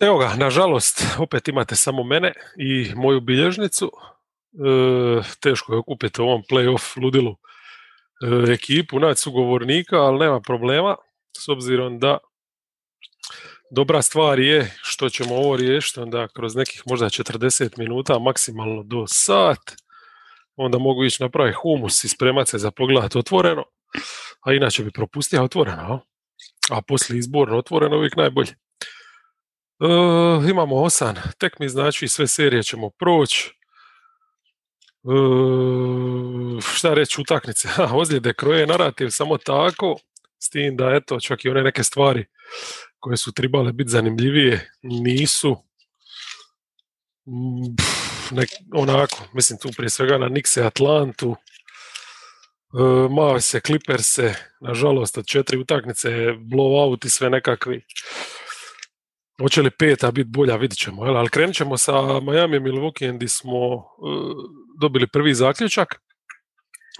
Evo ga, nažalost, opet imate samo mene i moju bilježnicu. E, teško je okupiti ovom playoff ludilu e, ekipu, naći sugovornika, ali nema problema, s obzirom da dobra stvar je što ćemo ovo riješiti onda kroz nekih možda 40 minuta, maksimalno do sat, onda mogu ići napraviti humus i spremati se za pogled otvoreno, a inače bi propustio otvoreno, a poslije izborno otvoreno uvijek najbolje. E, imamo osam tekmi, znači sve serije ćemo proći. E, šta reći utakmice? Ozljede kroje narativ samo tako, s tim da eto, čak i one neke stvari koje su trebale biti zanimljivije nisu mm, nek, onako, mislim tu prije svega na Nixe Atlantu, e, Mave se, nažalost od četiri utakmice blowout i sve nekakvi Hoće li peta biti bolja, vidit ćemo. Jel? Ali krenut ćemo sa Miami Milwaukee gdje smo uh, dobili prvi zaključak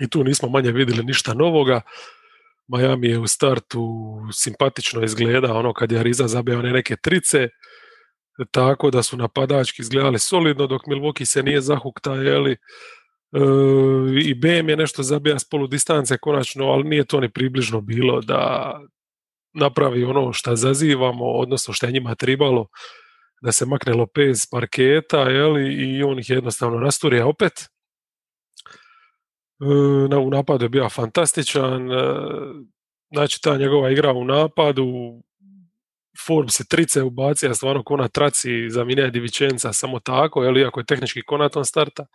i tu nismo manje vidjeli ništa novoga. Miami je u startu simpatično izgleda, ono kad je Ariza zabio one neke trice, tako da su napadački izgledali solidno, dok Milwaukee se nije zahukta, jeli, uh, i BM je nešto zabija s polu distance konačno, ali nije to ni približno bilo da napravi ono što zazivamo, odnosno što je njima tribalo da se makne Lopez parketa jeli, i on ih jednostavno rasturija opet. E, u napadu je bio fantastičan, e, znači ta njegova igra u napadu, Forbes se trice ubacija stvarno ko na traci za Minea Divičenca samo tako, jel, iako je tehnički konaton starta. E,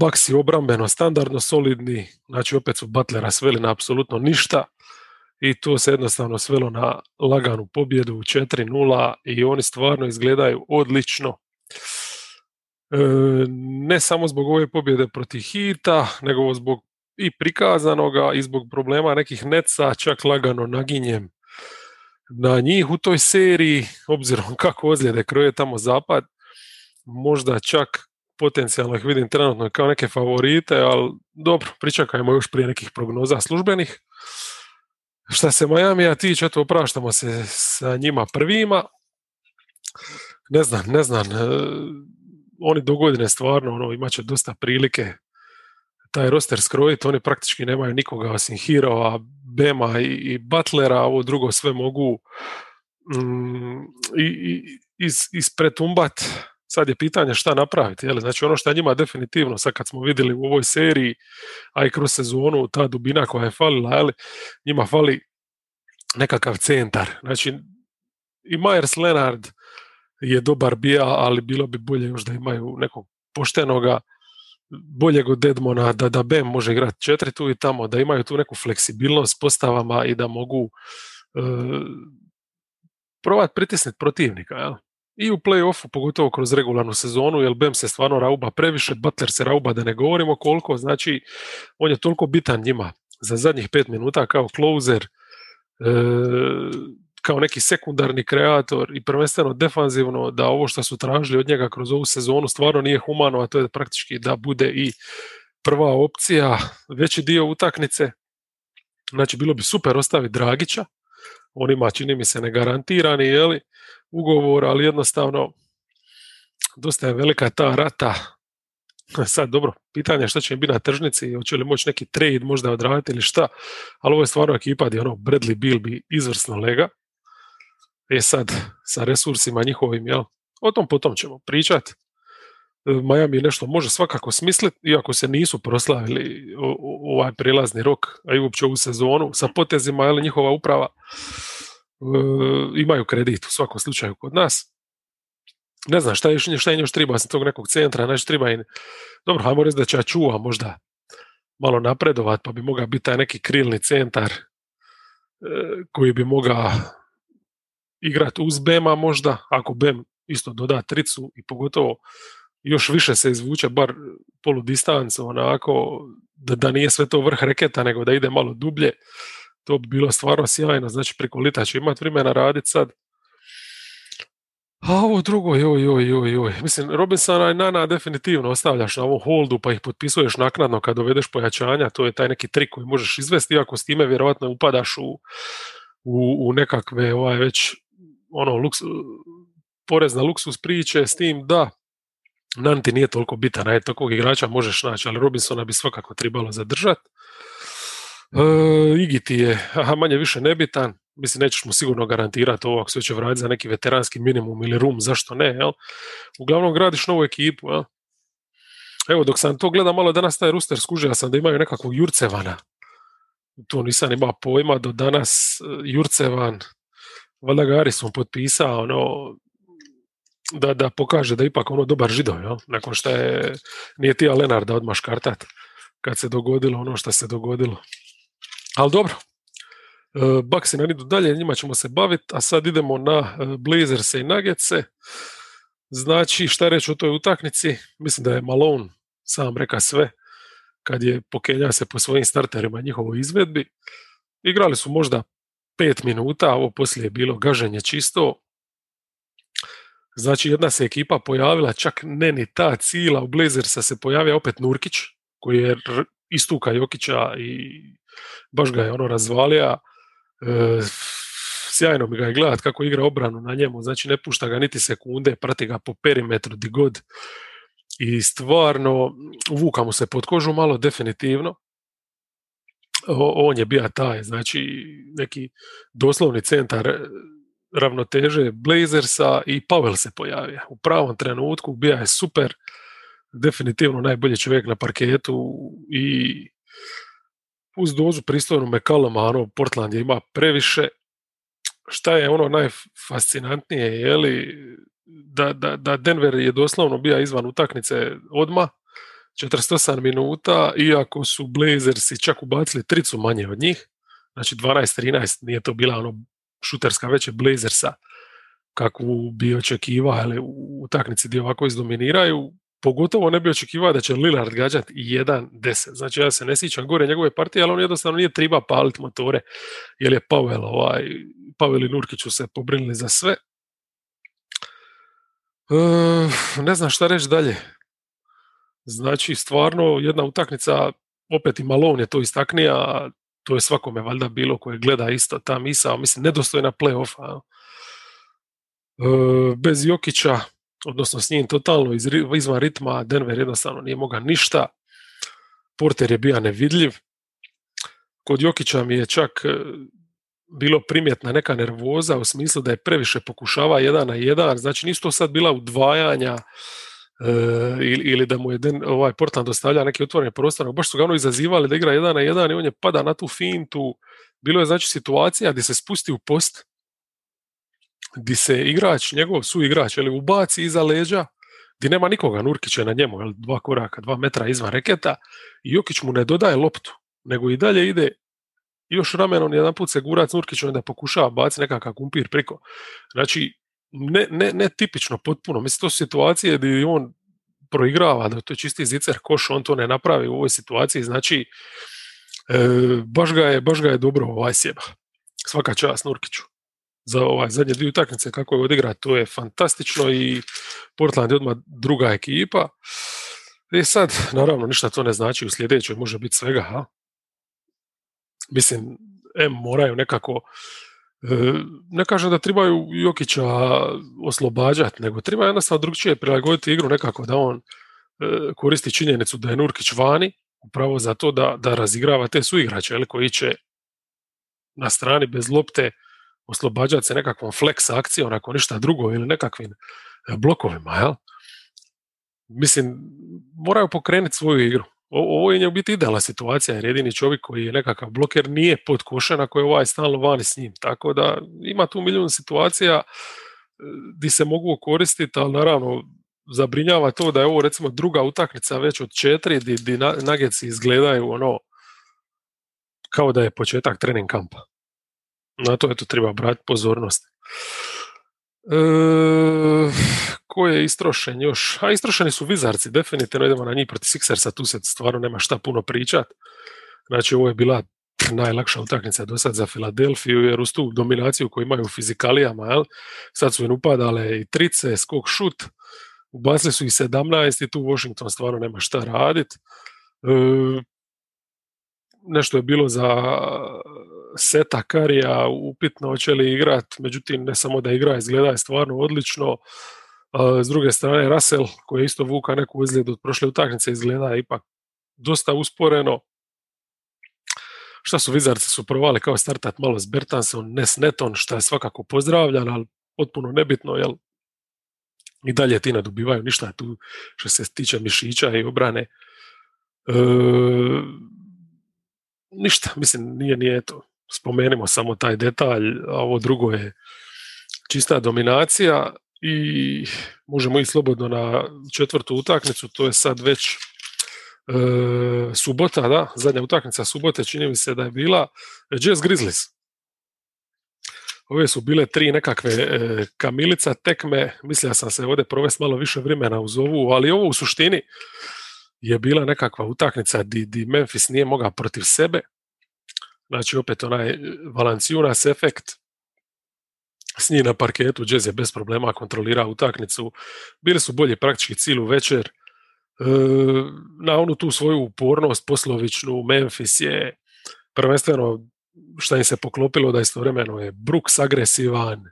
Baksi obrambeno, standardno solidni, znači opet su Butlera sveli na apsolutno ništa i to se jednostavno svelo na laganu pobjedu u 4-0 i oni stvarno izgledaju odlično. E, ne samo zbog ove pobjede protiv Hita, nego zbog i prikazanoga i zbog problema nekih neca, čak lagano naginjem na njih u toj seriji, obzirom kako ozljede kroje tamo zapad, možda čak potencijalno ih vidim trenutno kao neke favorite, ali dobro, pričakajmo još prije nekih prognoza službenih. Šta se Majamija tiče, eto, opraštamo se sa njima prvima. Ne znam, ne znam, e, oni do godine stvarno ono, imat će dosta prilike taj roster skrojiti, oni praktički nemaju nikoga osim Hirova, Bema i, i Butlera, ovo drugo sve mogu mm, i, i, is, ispretumbat Sad je pitanje šta napraviti. Jel? Znači ono što je njima definitivno, sad kad smo vidjeli u ovoj seriji, a i kroz sezonu, ta dubina koja je falila, jel? njima fali nekakav centar. Znači i Myers Leonard je dobar bija, ali bilo bi bolje još da imaju nekog poštenoga, boljeg od Dedmona, da, da Bem može igrati četiri tu i tamo, da imaju tu neku fleksibilnost postavama i da mogu uh, probati pritisniti protivnika. Jel? I u play-offu, pogotovo kroz regularnu sezonu, jer Bem se stvarno rauba previše, Butler se rauba da ne govorimo koliko, znači on je toliko bitan njima za zadnjih pet minuta kao closer, e, kao neki sekundarni kreator i prvenstveno defanzivno da ovo što su tražili od njega kroz ovu sezonu stvarno nije humano, a to je praktički da bude i prva opcija, veći dio utakmice. Znači bilo bi super ostaviti Dragića, on ima čini mi se negarantirani, jeli, ugovor, ali jednostavno dosta je velika ta rata. Sad, dobro, pitanje je što će im biti na tržnici, hoće li moći neki trade možda odraditi ili šta, ali ovo je stvarno ekipa gdje ono Bradley Bill bi izvrsno lega. E sad, sa resursima njihovim, jel? O tom potom ćemo pričat. E, Miami nešto može svakako smisliti, iako se nisu proslavili ovaj prilazni rok, a i uopće ovu sezonu, sa potezima, jel, njihova uprava imaju kredit u svakom slučaju kod nas. Ne znam šta je, šta je još treba sa tog nekog centra, znači treba i, dobro, hajmo reći da će čuva možda malo napredovat, pa bi mogao biti taj neki krilni centar e, koji bi mogao igrati uz Bema možda, ako Bem isto doda tricu i pogotovo još više se izvuče bar polu distancu, onako da, da nije sve to vrh reketa, nego da ide malo dublje to bi bilo stvarno sjajno, znači preko lita će imati vremena raditi sad. A ovo drugo, joj, joj, joj, joj. Mislim, Robinsona i Nana definitivno ostavljaš na ovom holdu pa ih potpisuješ naknadno kad dovedeš pojačanja, to je taj neki trik koji možeš izvesti, iako s time vjerojatno upadaš u, u, u nekakve ovaj, već ono, porez na luksus priče s tim da Nanti nije toliko bitan, a takvog igrača možeš naći, ali Robinsona bi svakako trebalo zadržati. E, Igiti je aha, manje više nebitan, mislim nećeš mu sigurno garantirati ovo ako se će vratiti za neki veteranski minimum ili rum, zašto ne, jel? Uglavnom gradiš novu ekipu, jel? Evo, dok sam to gledao malo danas taj ruster skužio sam da imaju nekakvog Jurcevana. To nisam imao pojma do danas. E, Jurcevan, valjda ga Arison potpisao, ono, da, da pokaže da ipak ono dobar žido, jel? nakon što je, nije ti Lenarda odmah škartat kad se dogodilo ono što se dogodilo. Ali dobro, e, Baksi na idu dalje, njima ćemo se baviti, a sad idemo na e, Blazerse i Nuggetse. Znači, šta reći o toj utaknici? Mislim da je Malone sam reka sve kad je pokenja se po svojim starterima njihovoj izvedbi. Igrali su možda pet minuta, ovo poslije je bilo gaženje čisto. Znači jedna se ekipa pojavila, čak ne ni ta cila, u Blazersa se pojavio opet Nurkić, koji je istuka Jokića i baš ga je ono razvalija. E, sjajno mi ga je gledat kako igra obranu na njemu, znači ne pušta ga niti sekunde, prati ga po perimetru di god i stvarno uvuka mu se pod kožu malo definitivno. on je bio taj, znači neki doslovni centar e, ravnoteže Blazersa i Pavel se pojavio. U pravom trenutku bio je super, definitivno najbolji čovjek na parketu i uz dozu pristojnu McCalluma, ono, Portland je ima previše. Šta je ono najfascinantnije, je li, da, da, da Denver je doslovno bio izvan utakmice odma 48 minuta, iako su Blazersi čak ubacili tricu manje od njih, znači 12-13, nije to bila ono šuterska veće Blazersa kakvu bi očekivao ali u utakmici gdje ovako izdominiraju, pogotovo ne bi očekivao da će Lillard gađati 1-10. Znači ja se ne sjećam gore njegove partije, ali on jednostavno nije triba paliti motore, jer je Pavel, ovaj, Pavel i Nurkić su se pobrinili za sve. E, ne znam šta reći dalje. Znači, stvarno, jedna utakmica, opet i Malone je to istaknija, to je svakome valjda bilo koje gleda isto ta misa, mislim, nedostojna play-offa. E, bez Jokića, odnosno s njim totalno izvan ritma, Denver jednostavno nije mogao ništa. Porter je bio nevidljiv. Kod Jokića mi je čak e, bilo primjetna neka nervoza u smislu da je previše pokušava jedan na jedan, znači nisu to sad bila udvajanja e, ili, da mu je ovaj Portland dostavlja neki otvoreni prostor, baš su ga ono izazivali da igra jedan na jedan i on je pada na tu fintu. Bilo je znači situacija gdje se spusti u post, gdje se igrač, njegov su igrač, ili ubaci iza leđa, gdje nema nikoga, Nurkić je na njemu, jel, dva koraka, dva metra izvan reketa i Jokić mu ne dodaje loptu, nego i dalje ide još ramenom jedan put se gura Nurkić onda pokušava baciti nekakav kumpir priko. Znači, ne, ne, ne tipično potpuno. Mislim, to su situacije gdje on proigrava, da to je čisti zicer koš, on to ne napravi u ovoj situaciji, znači e, baš, ga je, baš ga je dobro ovaj sjeba. Svaka čast Nurkiću. Za ovaj zadnje dvije utakmice kako je odigra, to je fantastično i Portland je odmah druga ekipa. I sad, naravno, ništa to ne znači u sljedećoj, može biti svega, ha? mislim, em, moraju nekako, e, ne kažem da trebaju Jokića oslobađati, nego treba jednostavno drugčije prilagoditi igru nekako da on e, koristi činjenicu da je Nurkić vani, upravo zato da, da razigrava te suigrače ili koji će na strani bez lopte oslobađati se nekakvom flex akcijom ako ništa drugo ili nekakvim e, blokovima. Jel? Mislim, moraju pokrenuti svoju igru ovo je u biti idealna situacija jer jedini čovjek koji je nekakav bloker nije pod košen ako je ovaj stalno vani s njim. Tako da ima tu milijun situacija e, di se mogu koristiti, ali naravno zabrinjava to da je ovo recimo druga utakmica već od četiri di, di nageci izgledaju ono kao da je početak trening kampa. Na to eto treba brati pozornost. E, ko je istrošen još? A istrošeni su Vizarci, definitivno idemo na njih proti Sixersa, tu se stvarno nema šta puno pričat. Znači ovo je bila najlakša utakmica do sad za Filadelfiju, jer uz tu dominaciju koju imaju u fizikalijama, jel? sad su im upadale i trice, skok šut, ubacili su i 17 i tu Washington stvarno nema šta radit. E, nešto je bilo za seta Karija upitno hoće li igrat, međutim ne samo da igra, izgleda je stvarno odlično. S druge strane, Russell, koji je isto vuka neku izgledu od prošle utakmice, izgleda ipak dosta usporeno. Šta su Vizarci su provali kao startat malo s Bertansom, ne s Neton, što je svakako pozdravljan, ali potpuno nebitno, jel i dalje ti ne dobivaju ništa tu što se tiče mišića i obrane. E, ništa, mislim, nije, nije to. Spomenimo samo taj detalj, a ovo drugo je čista dominacija i možemo i slobodno na četvrtu utakmicu, to je sad već e, subota, da, zadnja utakmica subote, čini mi se da je bila Jazz Grizzlies. Ove su bile tri nekakve e, kamilica tekme, mislio sam se ovdje provesti malo više vremena uz ovu, ali ovo u suštini je bila nekakva utakmica di, di Memphis nije mogao protiv sebe. Znači opet onaj Valanciunas efekt, s njih na parketu, Jazz je bez problema kontrolirao utakmicu, bili su bolji praktički cijelu večer, e, na onu tu svoju upornost poslovičnu Memphis je prvenstveno što im se poklopilo da istovremeno je Brooks agresivan,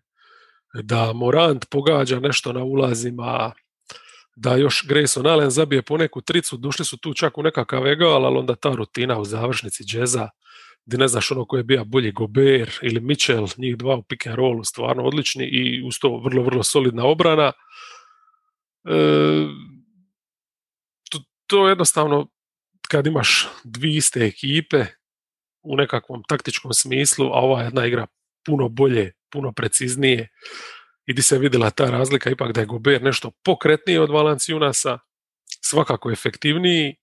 da Morant pogađa nešto na ulazima, da još Grayson Allen zabije poneku tricu, došli su tu čak u nekakav egal, ali onda ta rutina u završnici džeza, gdje ne znaš ono ko je bio bolji Gober ili Mitchell, njih dva u pick and rollu, stvarno odlični i uz to vrlo, vrlo solidna obrana. E, to, to jednostavno kad imaš dvije iste ekipe u nekakvom taktičkom smislu, a ova jedna igra puno bolje, puno preciznije i di se vidjela ta razlika ipak da je Gober nešto pokretniji od Valanciunasa, svakako efektivniji e,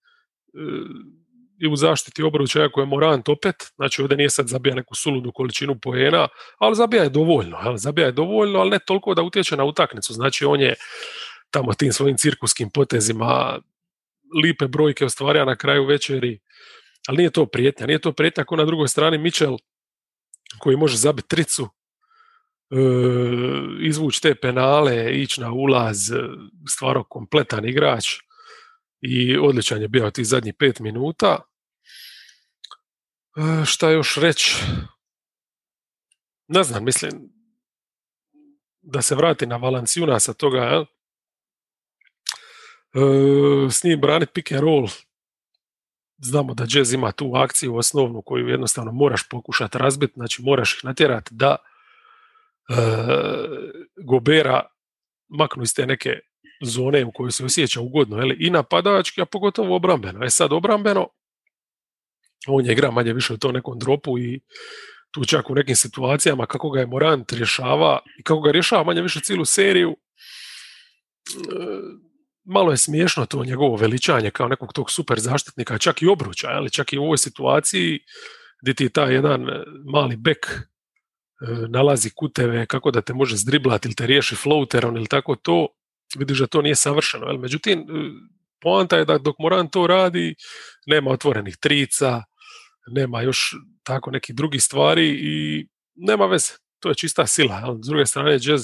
i u zaštiti obručaja koje je Morant opet, znači ovdje nije sad zabija neku suludu količinu poena, ali zabija je dovoljno, ali zabija je dovoljno, ali ne toliko da utječe na utakmicu, znači on je tamo tim svojim cirkuskim potezima lipe brojke ostvario na kraju večeri, ali nije to prijetnja, nije to prijetnja ako na drugoj strani Mitchell koji može zabiti tricu, e, izvući te penale, ići na ulaz, stvarno kompletan igrač i odličan je bio tih zadnjih pet minuta. E, šta još reći? Ne znam, mislim da se vrati na Valanciuna sa toga, ja? E, s njim braniti pick and roll znamo da jazz ima tu akciju osnovnu koju jednostavno moraš pokušati razbiti, znači moraš ih natjerati da e, Gobera maknu iz te neke zone u kojoj se osjeća ugodno, jeli, i napadački, a pogotovo obrambeno. E sad obrambeno, on je igra manje više u tom nekom dropu i tu čak u nekim situacijama kako ga je Morant rješava i kako ga rješava manje više cijelu seriju, e, malo je smiješno to njegovo veličanje kao nekog tog super zaštitnika, čak i obruča, ali čak i u ovoj situaciji gdje ti taj jedan mali bek e, nalazi kuteve kako da te može zdriblati ili te riješi floaterom ili tako to, vidiš da to nije savršeno. Međutim, e, poanta je da dok Moran to radi, nema otvorenih trica, nema još tako nekih drugih stvari i nema veze. To je čista sila. S druge strane, jazz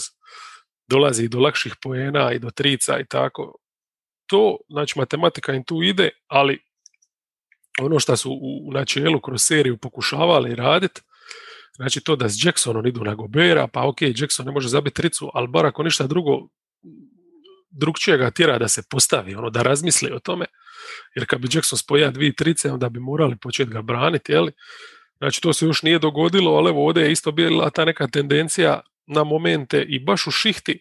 dolazi i do lakših poena i do trica i tako to, znači matematika im tu ide, ali ono što su u načelu kroz seriju pokušavali raditi, znači to da s Jacksonom idu na Gobera, pa ok, Jackson ne može zabiti tricu, ali bar ako ništa drugo, drugčije ga tjera da se postavi, ono da razmisli o tome, jer kad bi Jackson spoja dvije trice, onda bi morali početi ga braniti, jeli? Znači to se još nije dogodilo, ali evo ovdje je isto bila ta neka tendencija na momente i baš u šihti,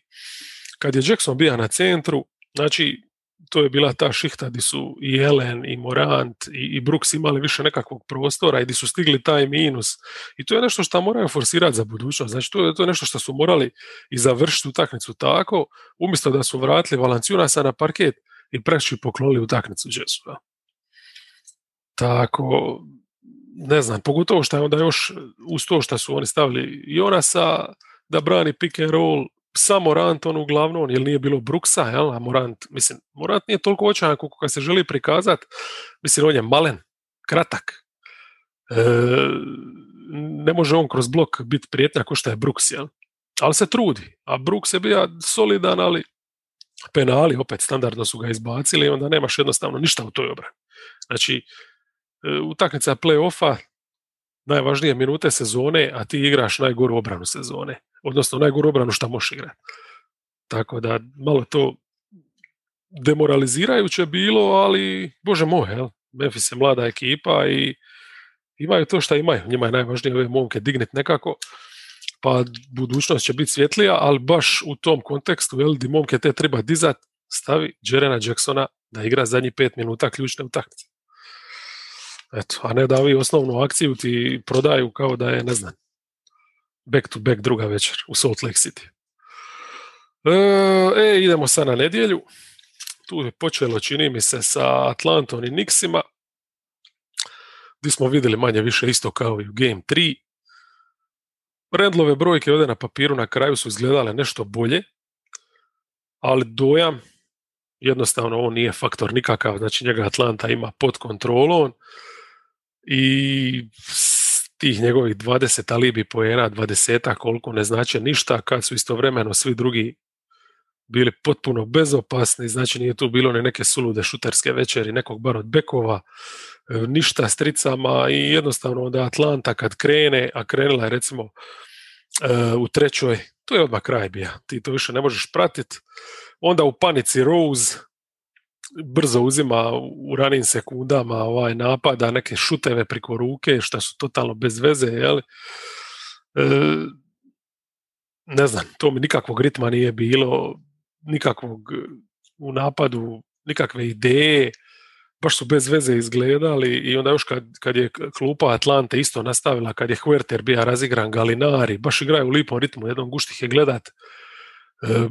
kad je Jackson bio na centru, znači to je bila ta šihta gdje su i Ellen i Morant i, i Brooks imali više nekakvog prostora i gdje su stigli taj minus. I to je nešto što moraju forsirati za budućnost. Znači to je, to je nešto što su morali i završiti utakmicu tako, umjesto da su vratili Valanciunasa na parket i preći poklonili utakmicu Jessu. Tako, ne znam, pogotovo što je onda još uz to što su oni stavili Jonasa da brani pick and roll, sa Morantom uglavnom, jer nije bilo Brooksa, jel? a Morant, mislim, Morant nije toliko očajan koliko ga se želi prikazati, mislim, on je malen, kratak. E, ne može on kroz blok biti prijetnja ko što je Brooks, jel? ali se trudi. A Brooks je bio solidan, ali penali opet standardno su ga izbacili i onda nemaš jednostavno ništa u toj obrani. Znači, e, utakmica play-offa najvažnije minute sezone, a ti igraš najgoru obranu sezone. Odnosno najgoru obranu šta možeš igrati. Tako da malo to demoralizirajuće bilo, ali bože moj, jel? Memphis je mlada ekipa i imaju to što imaju. Njima je najvažnije ove momke digniti nekako, pa budućnost će biti svjetlija, ali baš u tom kontekstu, jel, di momke te treba dizat, stavi Jerena Jacksona da igra zadnjih pet minuta ključne utakmice. Eto, a ne da vi osnovnu akciju ti prodaju kao da je, ne znam, back to back druga večer u Salt Lake City. E, e idemo sad na nedjelju. Tu je počelo, čini mi se, sa Atlantom i Nixima gdje smo vidjeli manje više isto kao i u Game 3. Rendlove brojke ovdje na papiru na kraju su izgledale nešto bolje, ali dojam, jednostavno on nije faktor nikakav, znači njega Atlanta ima pod kontrolom i tih njegovih 20 alibi poena, 20 koliko ne znači ništa, kad su istovremeno svi drugi bili potpuno bezopasni, znači nije tu bilo ni neke sulude šuterske večeri, nekog bar od bekova, e, ništa s tricama i jednostavno onda Atlanta kad krene, a krenula je recimo e, u trećoj, to je odmah kraj bija, ti to više ne možeš pratiti, onda u panici Rose brzo uzima u ranim sekundama ovaj napada neke šuteve priko ruke, što su totalno bez veze, jel? E, ne znam, to mi nikakvog ritma nije bilo, nikakvog u napadu, nikakve ideje, baš su bez veze izgledali i onda još kad, kad je klupa Atlante isto nastavila, kad je Huerter bio razigran Galinari, baš igraju u lipom ritmu, jednom guštih je gledat, e,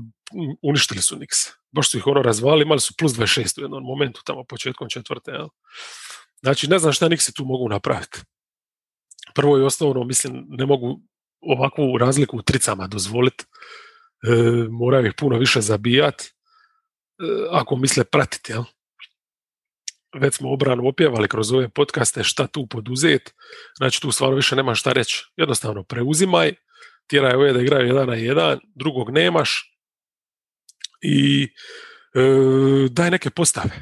uništili su Niks. Baš su ih ono razvali, imali su plus 26 u jednom momentu, tamo početkom četvrte. Jel? Znači, ne znam šta Niksi tu mogu napraviti. Prvo i osnovno, mislim, ne mogu ovakvu razliku u tricama dozvoliti e, moraju ih puno više zabijati e, ako misle pratiti. Jel? Već smo obranu opjevali kroz ove podcaste šta tu poduzeti, znači tu stvarno više nema šta reći. Jednostavno preuzimaj, tjeraj ove da igraju jedan na jedan, drugog nemaš i e, daj neke postave.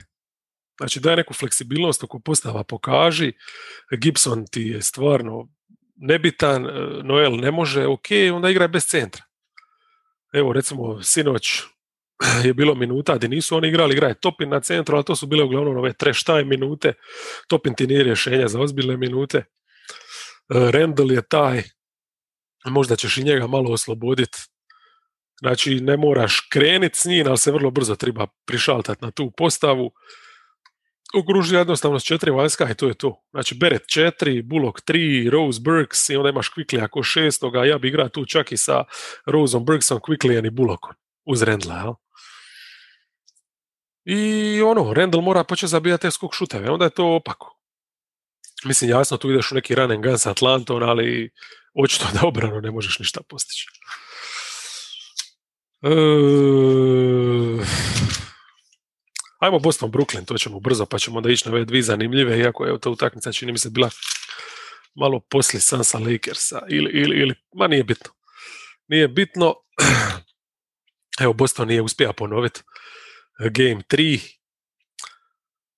Znači daj neku fleksibilnost oko postava pokaži. Gibson ti je stvarno nebitan, e, Noel ne može, ok, onda igraj bez centra evo recimo sinoć je bilo minuta gdje nisu oni igrali, igra je Topin na centru, ali to su bile uglavnom ove time minute, Topin ti nije rješenja za ozbiljne minute. E, Randall je taj, možda ćeš i njega malo osloboditi. Znači, ne moraš kreniti s njim, ali se vrlo brzo treba prišaltati na tu postavu okruži jednostavno s četiri vanjska i to je to. Znači Beret četiri, Bullock tri, Rose Burks i onda imaš Quickly ako šestoga, ja bi igrao tu čak i sa Roseom, Burksom, Quickly i Bullockom uz Rendla, jel? I ono, Rendel mora početi zabijati te skok šuteve, onda je to opako. Mislim, jasno, tu ideš u neki run and gun sa Atlantom, ali očito da obrano ne možeš ništa postići. E... Ajmo Boston, Brooklyn, to ćemo brzo, pa ćemo onda ići na ove dvije zanimljive, iako je ta utakmica čini mi se bila malo poslije Sansa Lakersa, ili, ili, ili, ma nije bitno. Nije bitno, evo Boston nije uspio ponoviti game 3,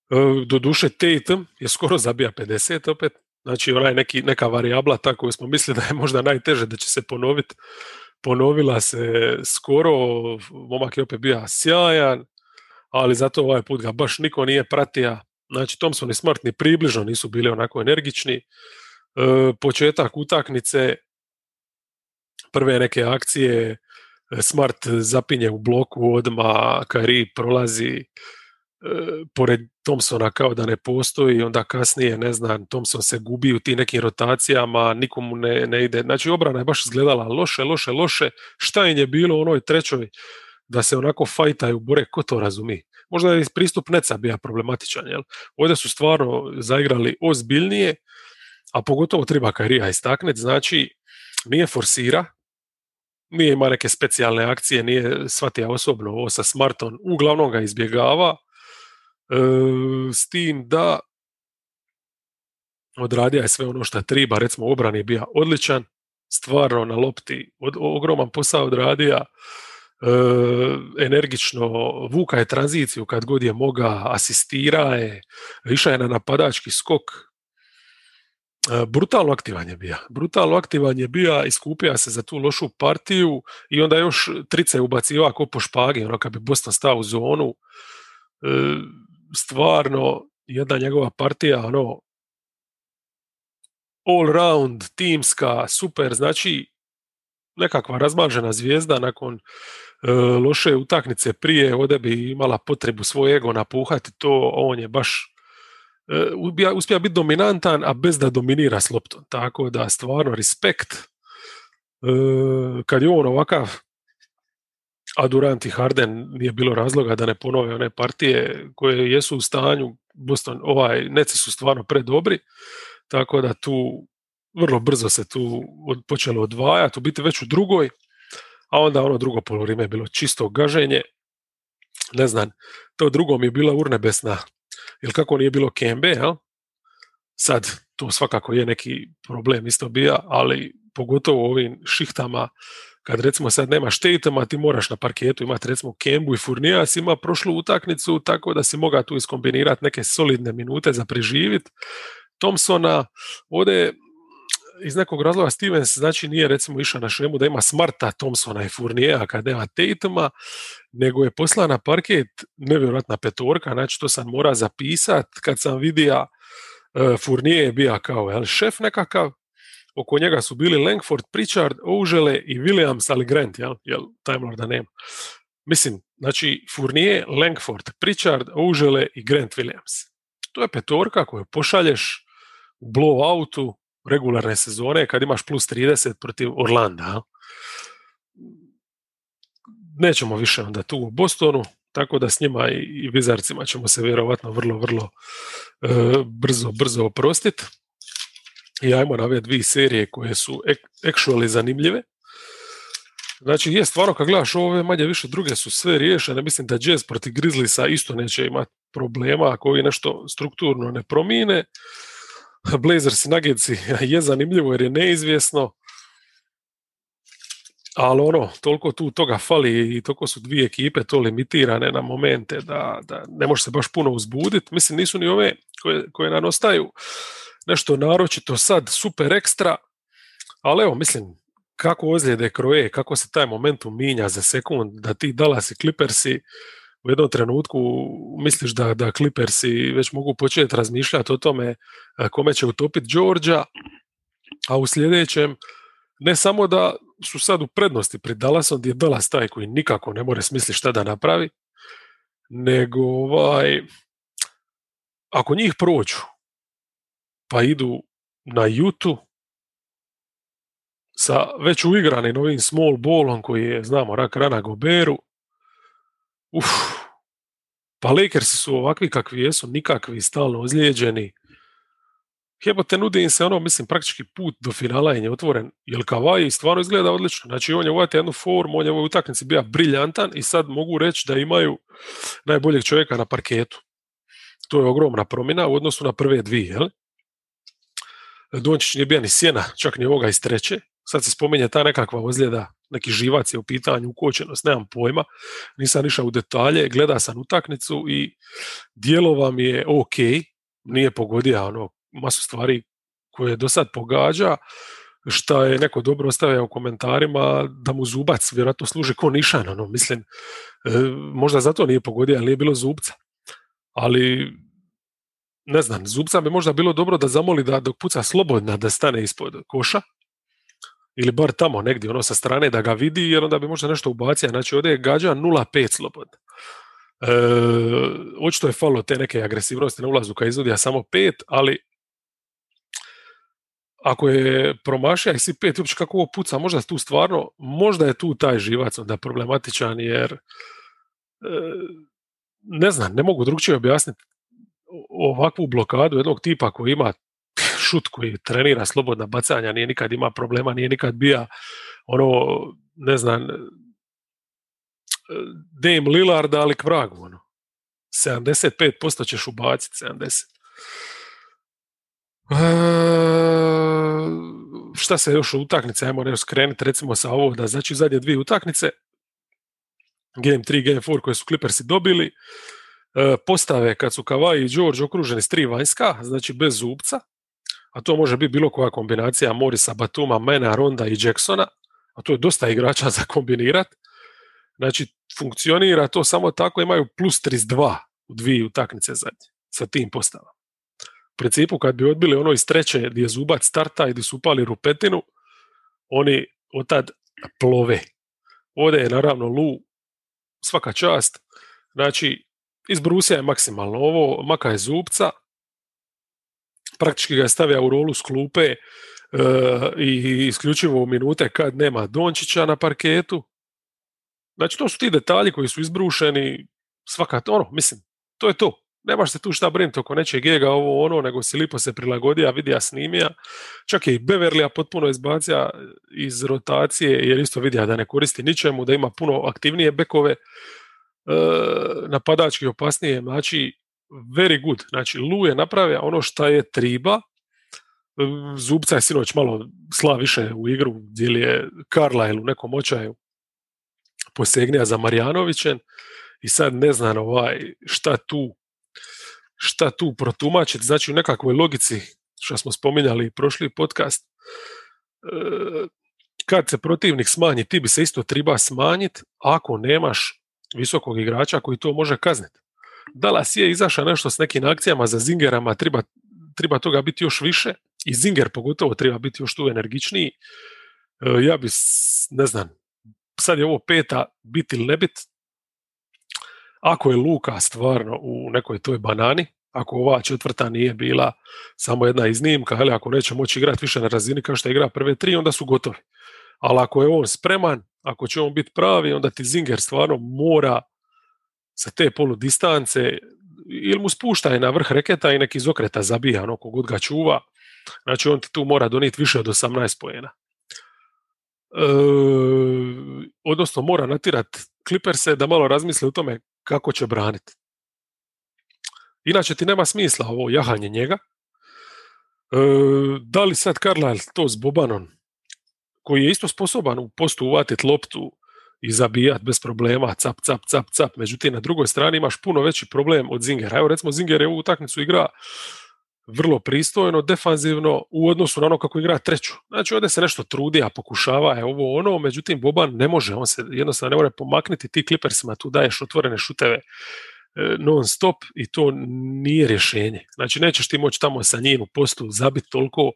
e, do duše Tatum je skoro zabija 50 opet, znači onaj neki, neka varijabla tako koju smo mislili da je možda najteže da će se ponoviti, ponovila se skoro, momak je opet bio sjajan, ali zato ovaj put ga baš niko nije pratio. Znači Thompson i Smart ni približno nisu bili onako energični. E, početak utakmice, prve neke akcije, e, Smart zapinje u bloku odma, Kari prolazi e, pored Thompsona kao da ne postoji, onda kasnije, ne znam, Thompson se gubi u tim nekim rotacijama, nikomu ne, ne ide. Znači obrana je baš izgledala loše, loše, loše. Šta im je bilo u onoj trećoj da se onako fajtaju, bore, ko to razumi? Možda je pristup Neca bio problematičan, jel? Ovdje su stvarno zaigrali ozbiljnije, a pogotovo treba Kairija istaknuti, znači nije forsira, nije ima neke specijalne akcije, nije shvatio osobno ovo sa Smartom, uglavnom ga izbjegava, e, s tim da odradio je sve ono što treba, recimo obran je bio odličan, stvarno na lopti, od, ogroman posao odradio, e, energično vuka je tranziciju kad god je moga, asistira je, išao je na napadački skok. brutalno aktivan je bio. Brutalno aktivan je bio, iskupija se za tu lošu partiju i onda još trice ubaciva ako po špagi, ono kad bi Boston stao u zonu. Stvarno, jedna njegova partija, ono, all round, timska, super, znači nekakva razmažena zvijezda nakon e, loše utakmice prije, ovdje bi imala potrebu svoj ego napuhati, to on je baš e, uspija biti dominantan, a bez da dominira s loptom. Tako da stvarno respekt e, kad je on ovakav a Durant i Harden nije bilo razloga da ne ponove one partije koje jesu u stanju Boston, ovaj, Neci su stvarno predobri, tako da tu vrlo brzo se tu počelo odvajati, u biti već u drugoj, a onda ono drugo polurime je bilo čisto gaženje, ne znam, to drugo mi je bila urnebesna, jer kako nije bilo Kembe, jel? sad to svakako je neki problem isto bija, ali pogotovo u ovim šihtama, kad recimo sad nema štetama, ti moraš na parketu imati recimo Kembu i Furnijas ima prošlu utakmicu, tako da si moga tu iskombinirati neke solidne minute za preživit. Thompsona, ovdje iz nekog razloga Stevens znači nije recimo išao na šemu da ima Smarta, Thompsona i Furnija kad nema Tatuma, nego je poslala na parket nevjerojatna petorka, znači to sam mora zapisat kad sam vidio uh, Furnije je bio kao jel, šef nekakav, oko njega su bili Langford, Pritchard, Oužele i Williams, ali Grant, jel, jel Time Lorda nema. Mislim, znači Fournier, Langford, Pritchard, Oužele i Grant Williams. To je petorka koju pošalješ u blowoutu regularne sezone kad imaš plus 30 protiv Orlanda. Nećemo više onda tu u Bostonu, tako da s njima i, Vizarcima ćemo se vjerovatno vrlo, vrlo e, brzo, brzo oprostiti. I ajmo na ove dvije serije koje su actually zanimljive. Znači, je stvarno kad gledaš ove manje više druge su sve riješene, mislim da Jazz protiv Grizzliesa isto neće imati problema ako ovi nešto strukturno ne promine. Blazers i Nuggetsi je zanimljivo jer je neizvjesno, ali ono, toliko tu toga fali i toliko su dvije ekipe to limitirane na momente da, da ne može se baš puno uzbuditi. Mislim, nisu ni ove koje, koje nam ostaju nešto naročito sad super ekstra, ali evo, mislim, kako ozljede kroje, kako se taj momentum minja za sekund, da ti Dallas i Clippersi u jednom trenutku misliš da, da Clippersi već mogu početi razmišljati o tome kome će utopiti Georgia, a u sljedećem ne samo da su sad u prednosti pred Dallasom, gdje je Dallas taj koji nikako ne more smisliti šta da napravi, nego ovaj, ako njih prođu, pa idu na Jutu sa već uigranim novim small ballom koji je, znamo, rak rana Goberu, uf, pa Lakersi su ovakvi kakvi jesu, nikakvi, stalno ozlijeđeni. Jebote, nudi im se ono, mislim, praktički put do finala je otvoren, jer Kawaii stvarno izgleda odlično. Znači, on je uvati jednu formu, on je u ovoj utakmici bio briljantan i sad mogu reći da imaju najboljeg čovjeka na parketu. To je ogromna promjena u odnosu na prve dvije, jel? Dončić nije bio ni sjena, čak ni ovoga iz treće. Sad se spominje ta nekakva ozljeda, neki živac je u pitanju, ukočenost, nemam pojma. Nisam išao u detalje, gleda sam utaknicu i dijelova mi je ok, nije pogodio ono masu stvari koje do sad pogađa, šta je neko dobro ostavio u komentarima da mu zubac vjerojatno služi ko nišan, ono, mislim, e, možda zato nije pogodio, ali nije bilo zubca. Ali ne znam, Zubca bi možda bilo dobro da zamoli da dok puca slobodna da stane ispod koša, ili bar tamo negdje, ono sa strane da ga vidi, jer onda bi možda nešto ubacio. Znači ovdje je gađa 0,5 slobodna. E, očito je falo te neke agresivnosti na ulazu kad izvodi samo 5, ali ako je promašija i si pet, uopće kako ovo puca, možda tu stvarno, možda je tu taj živac onda problematičan, jer e, ne znam, ne mogu drugčije objasniti ovakvu blokadu jednog tipa koji ima šut koji trenira slobodna bacanja, nije nikad ima problema, nije nikad bija ono, ne znam, Dame Lillard, ali k vragu, ono. 75% ćeš ubaciti, 70. E, šta se još u utakmice, ajmo ne skrenuti recimo sa ovo, da znači zadnje dvije utakmice, Game 3, Game 4 koje su Clippersi dobili, E, postave kad su Kavaj i George okruženi s tri vanjska, znači bez zubca, a to može biti bilo koja kombinacija Morisa, Batuma, Mena, Ronda i Jacksona, a to je dosta igrača za kombinirat. Znači, funkcionira to samo tako, imaju plus 32 u dvije utakmice zadnje sa tim postavama. U principu, kad bi odbili ono iz treće gdje je Zubac starta i gdje su upali rupetinu, oni otad plove. Ovdje je naravno Lu svaka čast. Znači, iz Brusija je maksimalno ovo, maka je Zubca, praktički ga stavio u rolu s klupe e, i isključivo u minute kad nema Dončića na parketu. Znači, to su ti detalji koji su izbrušeni, svaka, ono, mislim, to je to. Nemaš se tu šta brinuti oko nečeg gega, ovo ono, nego si lipo se prilagodija, vidija snimija. Čak je i Beverlija potpuno izbacija iz rotacije, jer isto vidija da ne koristi ničemu, da ima puno aktivnije bekove, e, napadački opasnije, znači very good. Znači, Lu je napravio ono što je triba, Zubca je sinoć malo sla više u igru, gdje je Carlisle u nekom očaju posegnija za Marjanovićem i sad ne znam ovaj, šta tu šta tu protumačiti, znači u nekakvoj logici, što smo spominjali prošli podcast, e, kad se protivnik smanji, ti bi se isto treba smanjiti ako nemaš visokog igrača koji to može kazniti. Dallas je izašao nešto s nekim akcijama za Zingerama, treba, treba toga biti još više i Zinger pogotovo treba biti još tu energičniji. E, ja bi, ne znam, sad je ovo peta, biti ili ne biti, ako je Luka stvarno u nekoj toj banani, ako ova četvrta nije bila samo jedna iznimka, ali ako neće moći igrati više na razini kao što igra prve tri, onda su gotovi. Ali ako je on spreman, ako će on biti pravi, onda ti Zinger stvarno mora sa te polu distance ili mu spušta na vrh reketa i neki zokreta zabija, ono kogod ga čuva. Znači on ti tu mora donijeti više od 18 pojena. E, odnosno mora natirat Clipperse da malo razmisle o tome kako će braniti. Inače ti nema smisla ovo jahanje njega. E, da li sad Carlisle to s Bobanom, koji je isto sposoban u postu uvatiti loptu i zabijati bez problema, cap, cap, cap, cap. Međutim, na drugoj strani imaš puno veći problem od Zingera. Evo recimo Zinger je u utakmicu igra vrlo pristojno, defanzivno u odnosu na ono kako igra treću. Znači ovdje se nešto trudi, a pokušava je ovo ono, međutim Boban ne može, on se jednostavno ne može pomaknuti, ti Clippersima tu daješ otvorene šuteve e, non stop i to nije rješenje. Znači nećeš ti moći tamo sa njim u postu zabiti toliko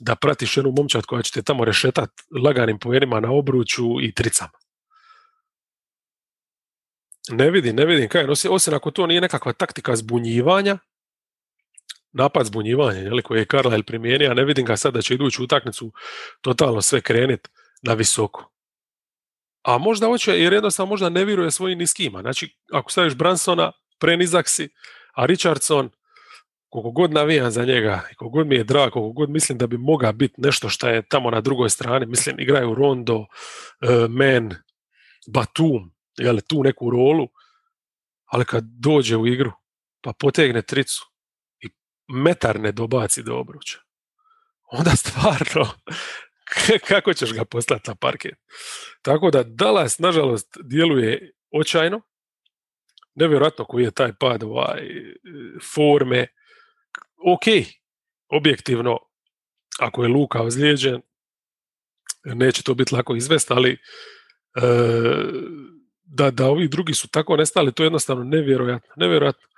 da pratiš jednu momčad koja će te tamo rešetat laganim pojenima na obruču i tricama. Ne vidim, ne vidim kaj, osim ako to nije nekakva taktika zbunjivanja, napad zbunjivanja, jel, koji je Carlisle primijenio, a ne vidim ga sad da će iduću utakmicu totalno sve krenit na visoko. A možda hoće, jer jednostavno možda ne vjeruje svojim niskima. Znači, ako staviš Bransona, prenizak si, a Richardson, koliko god navijam za njega, koliko god mi je drag, koliko god mislim da bi mogao biti nešto što je tamo na drugoj strani, mislim, igraju Rondo, uh, Men, Batum, jel, tu neku rolu, ali kad dođe u igru, pa potegne tricu, metar ne dobaci do obruča, onda stvarno kako ćeš ga poslati na parket. Tako da Dallas, nažalost, djeluje očajno. Nevjerojatno koji je taj pad ovaj, forme. Ok, objektivno, ako je Luka ozlijeđen, neće to biti lako izvesti, ali e, da, da ovi drugi su tako nestali, to je jednostavno nevjerojatno. nevjerojatno.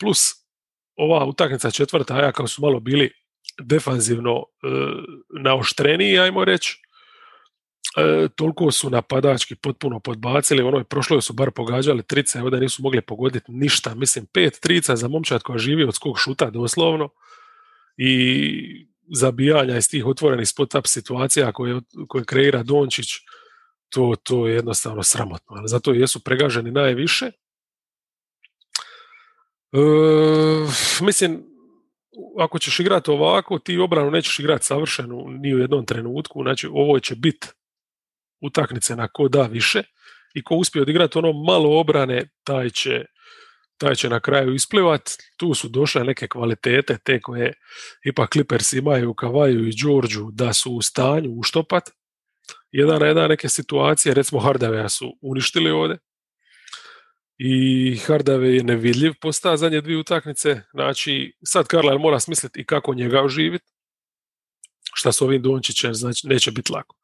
Plus, ova utakmica četvrta, ja kao su malo bili defanzivno e, naoštreniji, ajmo reći, e, toliko su napadački potpuno podbacili, ono je prošlo su bar pogađali trice, ovdje nisu mogli pogoditi ništa, mislim pet trica za momčad koja živi od skog šuta doslovno i zabijanja iz tih otvorenih spot-up situacija koje, koje kreira Dončić, to, to je jednostavno sramotno. Zato jesu pregaženi najviše E, mislim, ako ćeš igrati ovako, ti obranu nećeš igrati savršenu ni u jednom trenutku, znači ovo će biti utakmice na ko da više i ko uspije odigrati ono malo obrane, taj će, taj će na kraju isplivat. Tu su došle neke kvalitete, te koje ipak Clippers imaju Kavaju i Đorđu da su u stanju uštopat. Jedan na jedan neke situacije, recimo Hardavea su uništili ovdje, i Hardave je nevidljiv postao zadnje dvije utakmice, znači sad Carlisle mora smisliti i kako njega oživiti, šta s ovim Dončićem, znači neće biti lako.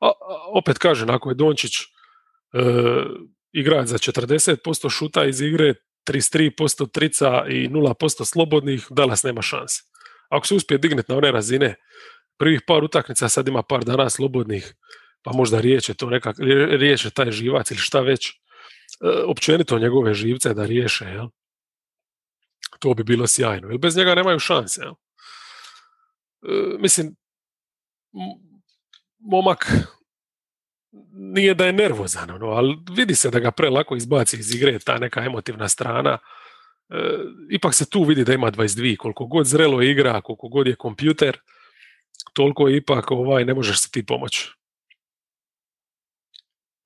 A, opet kažem, ako je Dončić e, igrač za 40% šuta iz igre, 33% trica i 0% slobodnih, Dallas nema šanse. Ako se uspije dignuti na one razine, prvih par utakmica, sad ima par dana slobodnih, pa možda riječe to nekak, riješe taj živac ili šta već, e, općenito njegove živce da riješe, jel? To bi bilo sjajno, jer bez njega nemaju šanse, jel? E, mislim, momak nije da je nervozan, ono, ali vidi se da ga prelako izbaci iz igre ta neka emotivna strana. E, ipak se tu vidi da ima 22, koliko god zrelo igra, koliko god je kompjuter, toliko ipak ovaj, ne možeš se ti pomoći.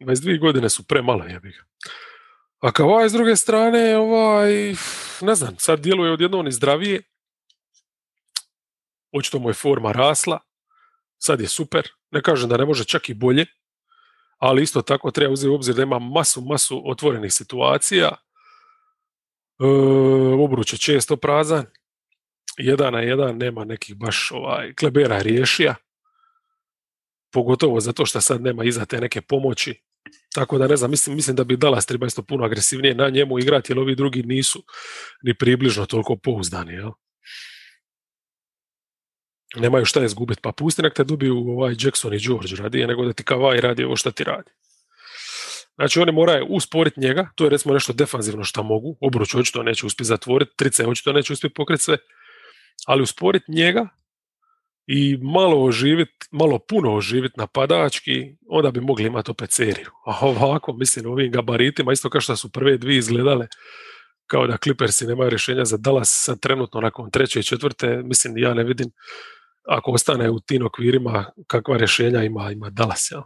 22 godine su premalo, ja bih. A kao ovaj s druge strane, ovaj, ne znam, sad djeluje odjednom i zdravije. Očito mu je forma rasla, sad je super. Ne kažem da ne može čak i bolje, ali isto tako treba uzeti u obzir da ima masu, masu otvorenih situacija. E, obruč je često prazan, jedan na jedan nema nekih baš ovaj, klebera riješija, pogotovo zato što sad nema iza te neke pomoći. Tako da ne znam, mislim, mislim da bi Dallas treba isto puno agresivnije na njemu igrati, jer ovi drugi nisu ni približno toliko pouzdani. Jel? nemaju šta izgubiti, pa pusti nek te dobiju ovaj Jackson i George radije nego da ti Kavaj radi ovo što ti radi. Znači oni moraju usporiti njega, to je recimo nešto defanzivno što mogu, obruč očito neće uspjeti zatvoriti, trice očito neće uspjeti pokriti sve, ali usporiti njega i malo oživiti, malo puno oživiti napadački, onda bi mogli imati opet seriju. A ovako, mislim, ovim gabaritima, isto kao što su prve dvije izgledale, kao da Clippersi nemaju rješenja za Dallas sad trenutno nakon treće i četvrte, mislim ja ne vidim ako ostane u tim okvirima, kakva rješenja ima, ima Dallas. Ja.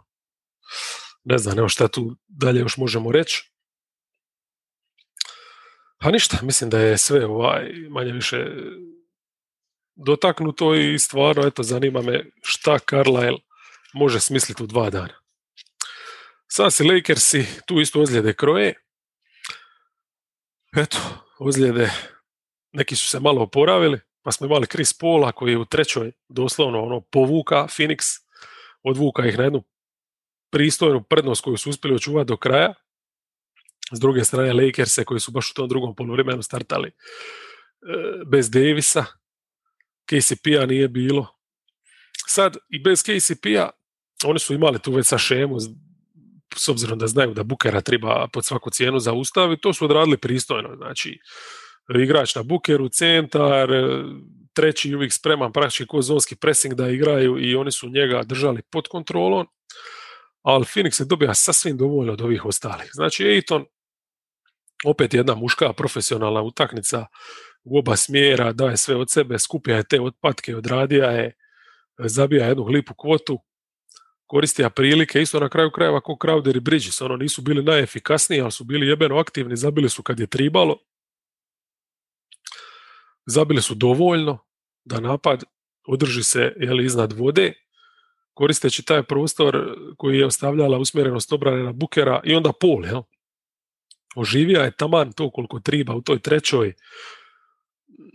Ne znam, evo šta tu dalje još možemo reći. A ništa, mislim da je sve ovaj, manje više dotaknuto i stvarno, eto, zanima me šta Carlisle može smisliti u dva dana. Sad si Lakersi, tu isto ozljede kroje. Eto, ozljede, neki su se malo oporavili, pa smo imali Chris Paula koji je u trećoj doslovno ono povuka Phoenix, odvuka ih na jednu pristojnu prednost koju su uspjeli očuvati do kraja. S druge strane Lakers koji su baš u tom drugom poluvremenu startali e, bez Davisa, KCP-a nije bilo. Sad i bez KCP-a oni su imali tu već sa šemu s obzirom da znaju da Bukera treba pod svaku cijenu zaustaviti, to su odradili pristojno. Znači, igrač na bukeru, centar, treći uvijek spreman praktički ko zonski pressing da igraju i oni su njega držali pod kontrolom, ali Phoenix je dobija sasvim dovoljno od ovih ostalih. Znači Ejton, opet jedna muška profesionalna utaknica u oba smjera, daje sve od sebe, skupija je te otpatke, odradija je, zabija jednu lipu kvotu, koristija prilike, isto na kraju krajeva kao Crowder i Bridges, ono nisu bili najefikasniji, ali su bili jebeno aktivni, zabili su kad je tribalo, zabili su dovoljno da napad održi se jeli, iznad vode, koristeći taj prostor koji je ostavljala usmjerenost obrane na Bukera i onda pol, jel? Oživija je taman to koliko triba u toj trećoj.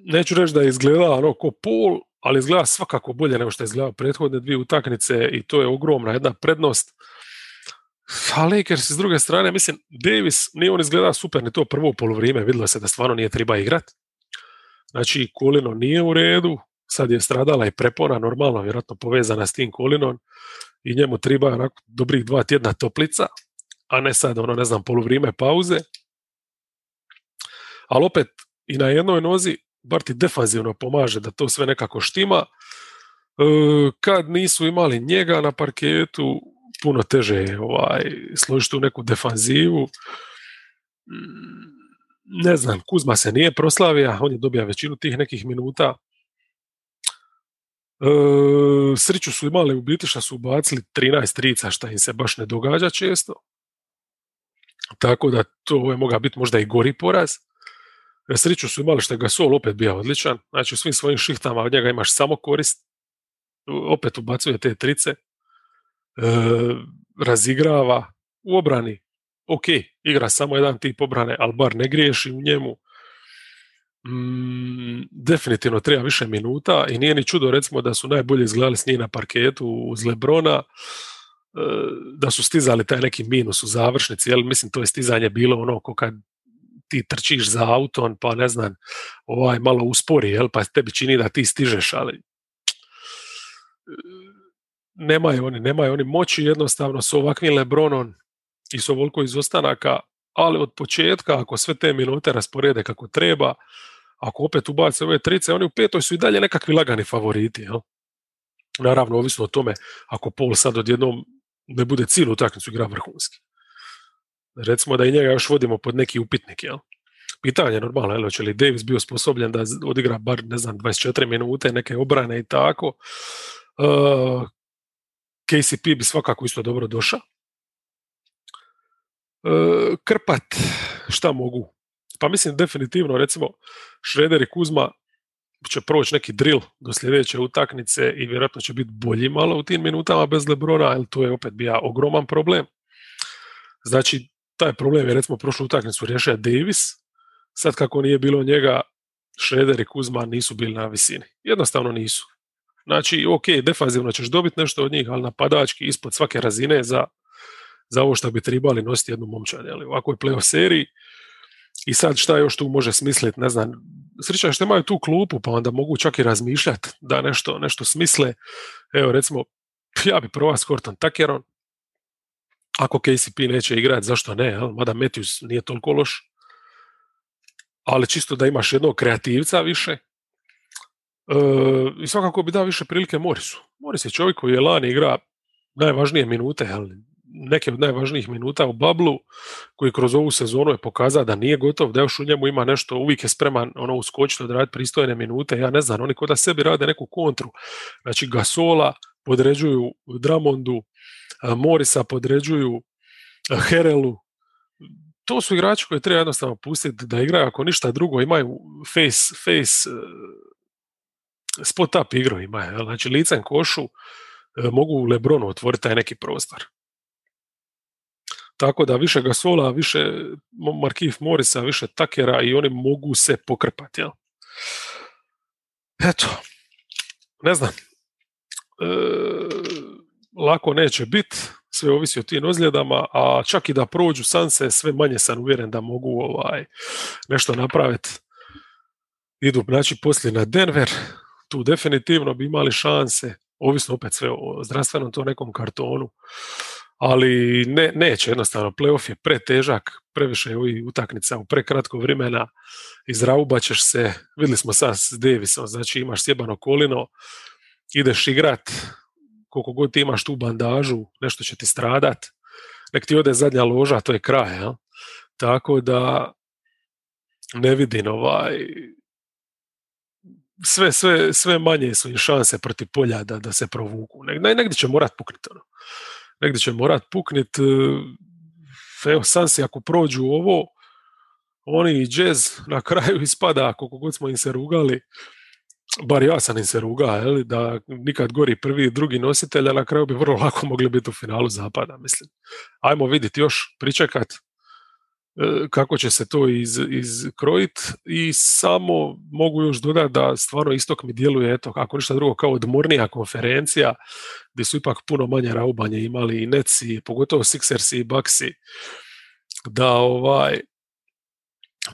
Neću reći da je izgledala ono ko pol, ali izgleda svakako bolje nego što je izgledao prethodne dvije utakmice i to je ogromna jedna prednost. A Lakers s druge strane, mislim, Davis nije on izgleda super ni to prvo polovrijeme, vidjelo se da stvarno nije treba igrati. Znači, kolino nije u redu, sad je stradala i prepona, normalno, vjerojatno povezana s tim kolinom i njemu treba onako dobrih dva tjedna toplica, a ne sad, ono, ne znam, poluvrijeme pauze. Ali opet, i na jednoj nozi, bar ti defanzivno pomaže da to sve nekako štima. E, kad nisu imali njega na parketu, puno teže je ovaj, složiti u neku defanzivu ne znam, Kuzma se nije proslavio, on je dobija većinu tih nekih minuta. E, sriću su imali u biti što su ubacili 13 trica, što im se baš ne događa često. Tako da to je mogao biti možda i gori poraz. Sriću su imali što je Gasol opet bio odličan. Znači u svim svojim šihtama od njega imaš samo korist. Opet ubacuje te trice. E, razigrava u obrani ok, igra samo jedan tip obrane, ali bar ne griješi u njemu. mm, definitivno treba više minuta i nije ni čudo recimo da su najbolje izgledali s njih na parketu uz Lebrona, e, da su stizali taj neki minus u završnici, jel mislim to je stizanje bilo ono ko kad ti trčiš za auton, pa ne znam, ovaj malo uspori, jel, pa tebi čini da ti stižeš, ali nemaju oni, nemaju oni moći jednostavno s ovakvim Lebronom i s ovoliko izostanaka, ali od početka, ako sve te minute rasporede kako treba, ako opet ubace ove trice, oni u petoj su i dalje nekakvi lagani favoriti. Jel? Naravno, ovisno o tome, ako Pol sad odjednom ne bude cijelu utakmicu igra vrhunski. Recimo da i njega još vodimo pod neki upitnik, jel? Pitanje je normalno, jel, će li Davis bio sposobljen da odigra bar, ne znam, 24 minute, neke obrane i tako. Uh, KCP bi svakako isto dobro došao. Uh, krpat, šta mogu? Pa mislim definitivno, recimo, Šreder i Kuzma će proći neki drill do sljedeće utakmice i vjerojatno će biti bolji malo u tim minutama bez Lebrona, ali to je opet bio ogroman problem. Znači, taj problem je recimo prošlu utakmicu riješio Davis, sad kako nije bilo njega, Šreder i Kuzma nisu bili na visini. Jednostavno nisu. Znači, ok, defanzivno ćeš dobiti nešto od njih, ali napadački ispod svake razine za, za ovo što bi trebali nositi jednu momčad. Ali ovako je playoff seriji i sad šta još tu može smisliti, ne znam, sreća što imaju tu klupu, pa onda mogu čak i razmišljati da nešto, nešto smisle. Evo, recimo, ja bi prva s Korton Takeron, ako KCP neće igrati, zašto ne, jel? mada Matthews nije toliko loš, ali čisto da imaš jednog kreativca više, e, i svakako bi dao više prilike Morisu. Moris je čovjek koji je lani igra najvažnije minute, jel? neke od najvažnijih minuta u bablu, koji kroz ovu sezonu je pokazao da nije gotov, da još u njemu ima nešto, uvijek je spreman ono uskočiti, odraditi pristojne minute, ja ne znam, oni kod sebi rade neku kontru, znači Gasola podređuju Dramondu, Morisa podređuju Herelu, to su igrači koji treba jednostavno pustiti da igraju, ako ništa drugo, imaju face, face spot up igru imaju, znači licem košu e, mogu Lebronu otvoriti taj neki prostor. Tako da više Gasola, više Markif Morisa, više Takera i oni mogu se pokrpati. Jel? Eto, ne znam. E, lako neće biti, sve ovisi o tim ozljedama, a čak i da prođu sanse, sve manje sam uvjeren da mogu ovaj nešto napraviti. Idu znači poslije na Denver, tu definitivno bi imali šanse, ovisno opet sve o zdravstvenom to nekom kartonu, ali ne, neće jednostavno, playoff je pretežak, previše je ovih utaknica u prekratko vremena, izraubat ćeš se, vidjeli smo sad s Davisom, znači imaš sjebano kolino, ideš igrat, koliko god ti imaš tu bandažu, nešto će ti stradat, nek ti ode zadnja loža, to je kraj, jel? Tako da ne vidim ovaj, sve, sve, sve manje su im šanse protiv polja da, da se provuku. Negdje će morat pukniti. Ono negdje će morat puknit. E, evo, Sansi ako prođu ovo, oni i jazz na kraju ispada, koliko god smo im se rugali, bar ja sam im se ruga, jel, da nikad gori prvi i drugi nositelj, a na kraju bi vrlo lako mogli biti u finalu zapada, mislim. Ajmo vidjeti još, pričekat, E, kako će se to iz, izkrojiti i samo mogu još dodati da stvarno istok mi djeluje, eto, ako ništa drugo, kao odmornija konferencija, gdje su ipak puno manje raubanje imali i Netsi, pogotovo Sixersi i Bucksi, da ovaj,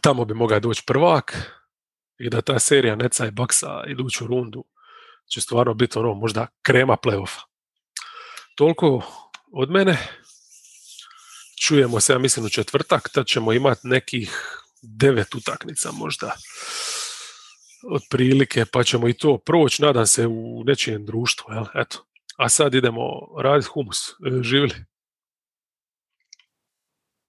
tamo bi mogao doći prvak i da ta serija Netsa i Bucksa iduću rundu će stvarno biti ono možda krema playoffa. Toliko od mene čujemo se, ja mislim, u četvrtak, tad ćemo imati nekih devet utakmica možda otprilike, pa ćemo i to proći, nadam se, u nečijem društvu. Jel? Eto. A sad idemo raditi humus. E, živjeli.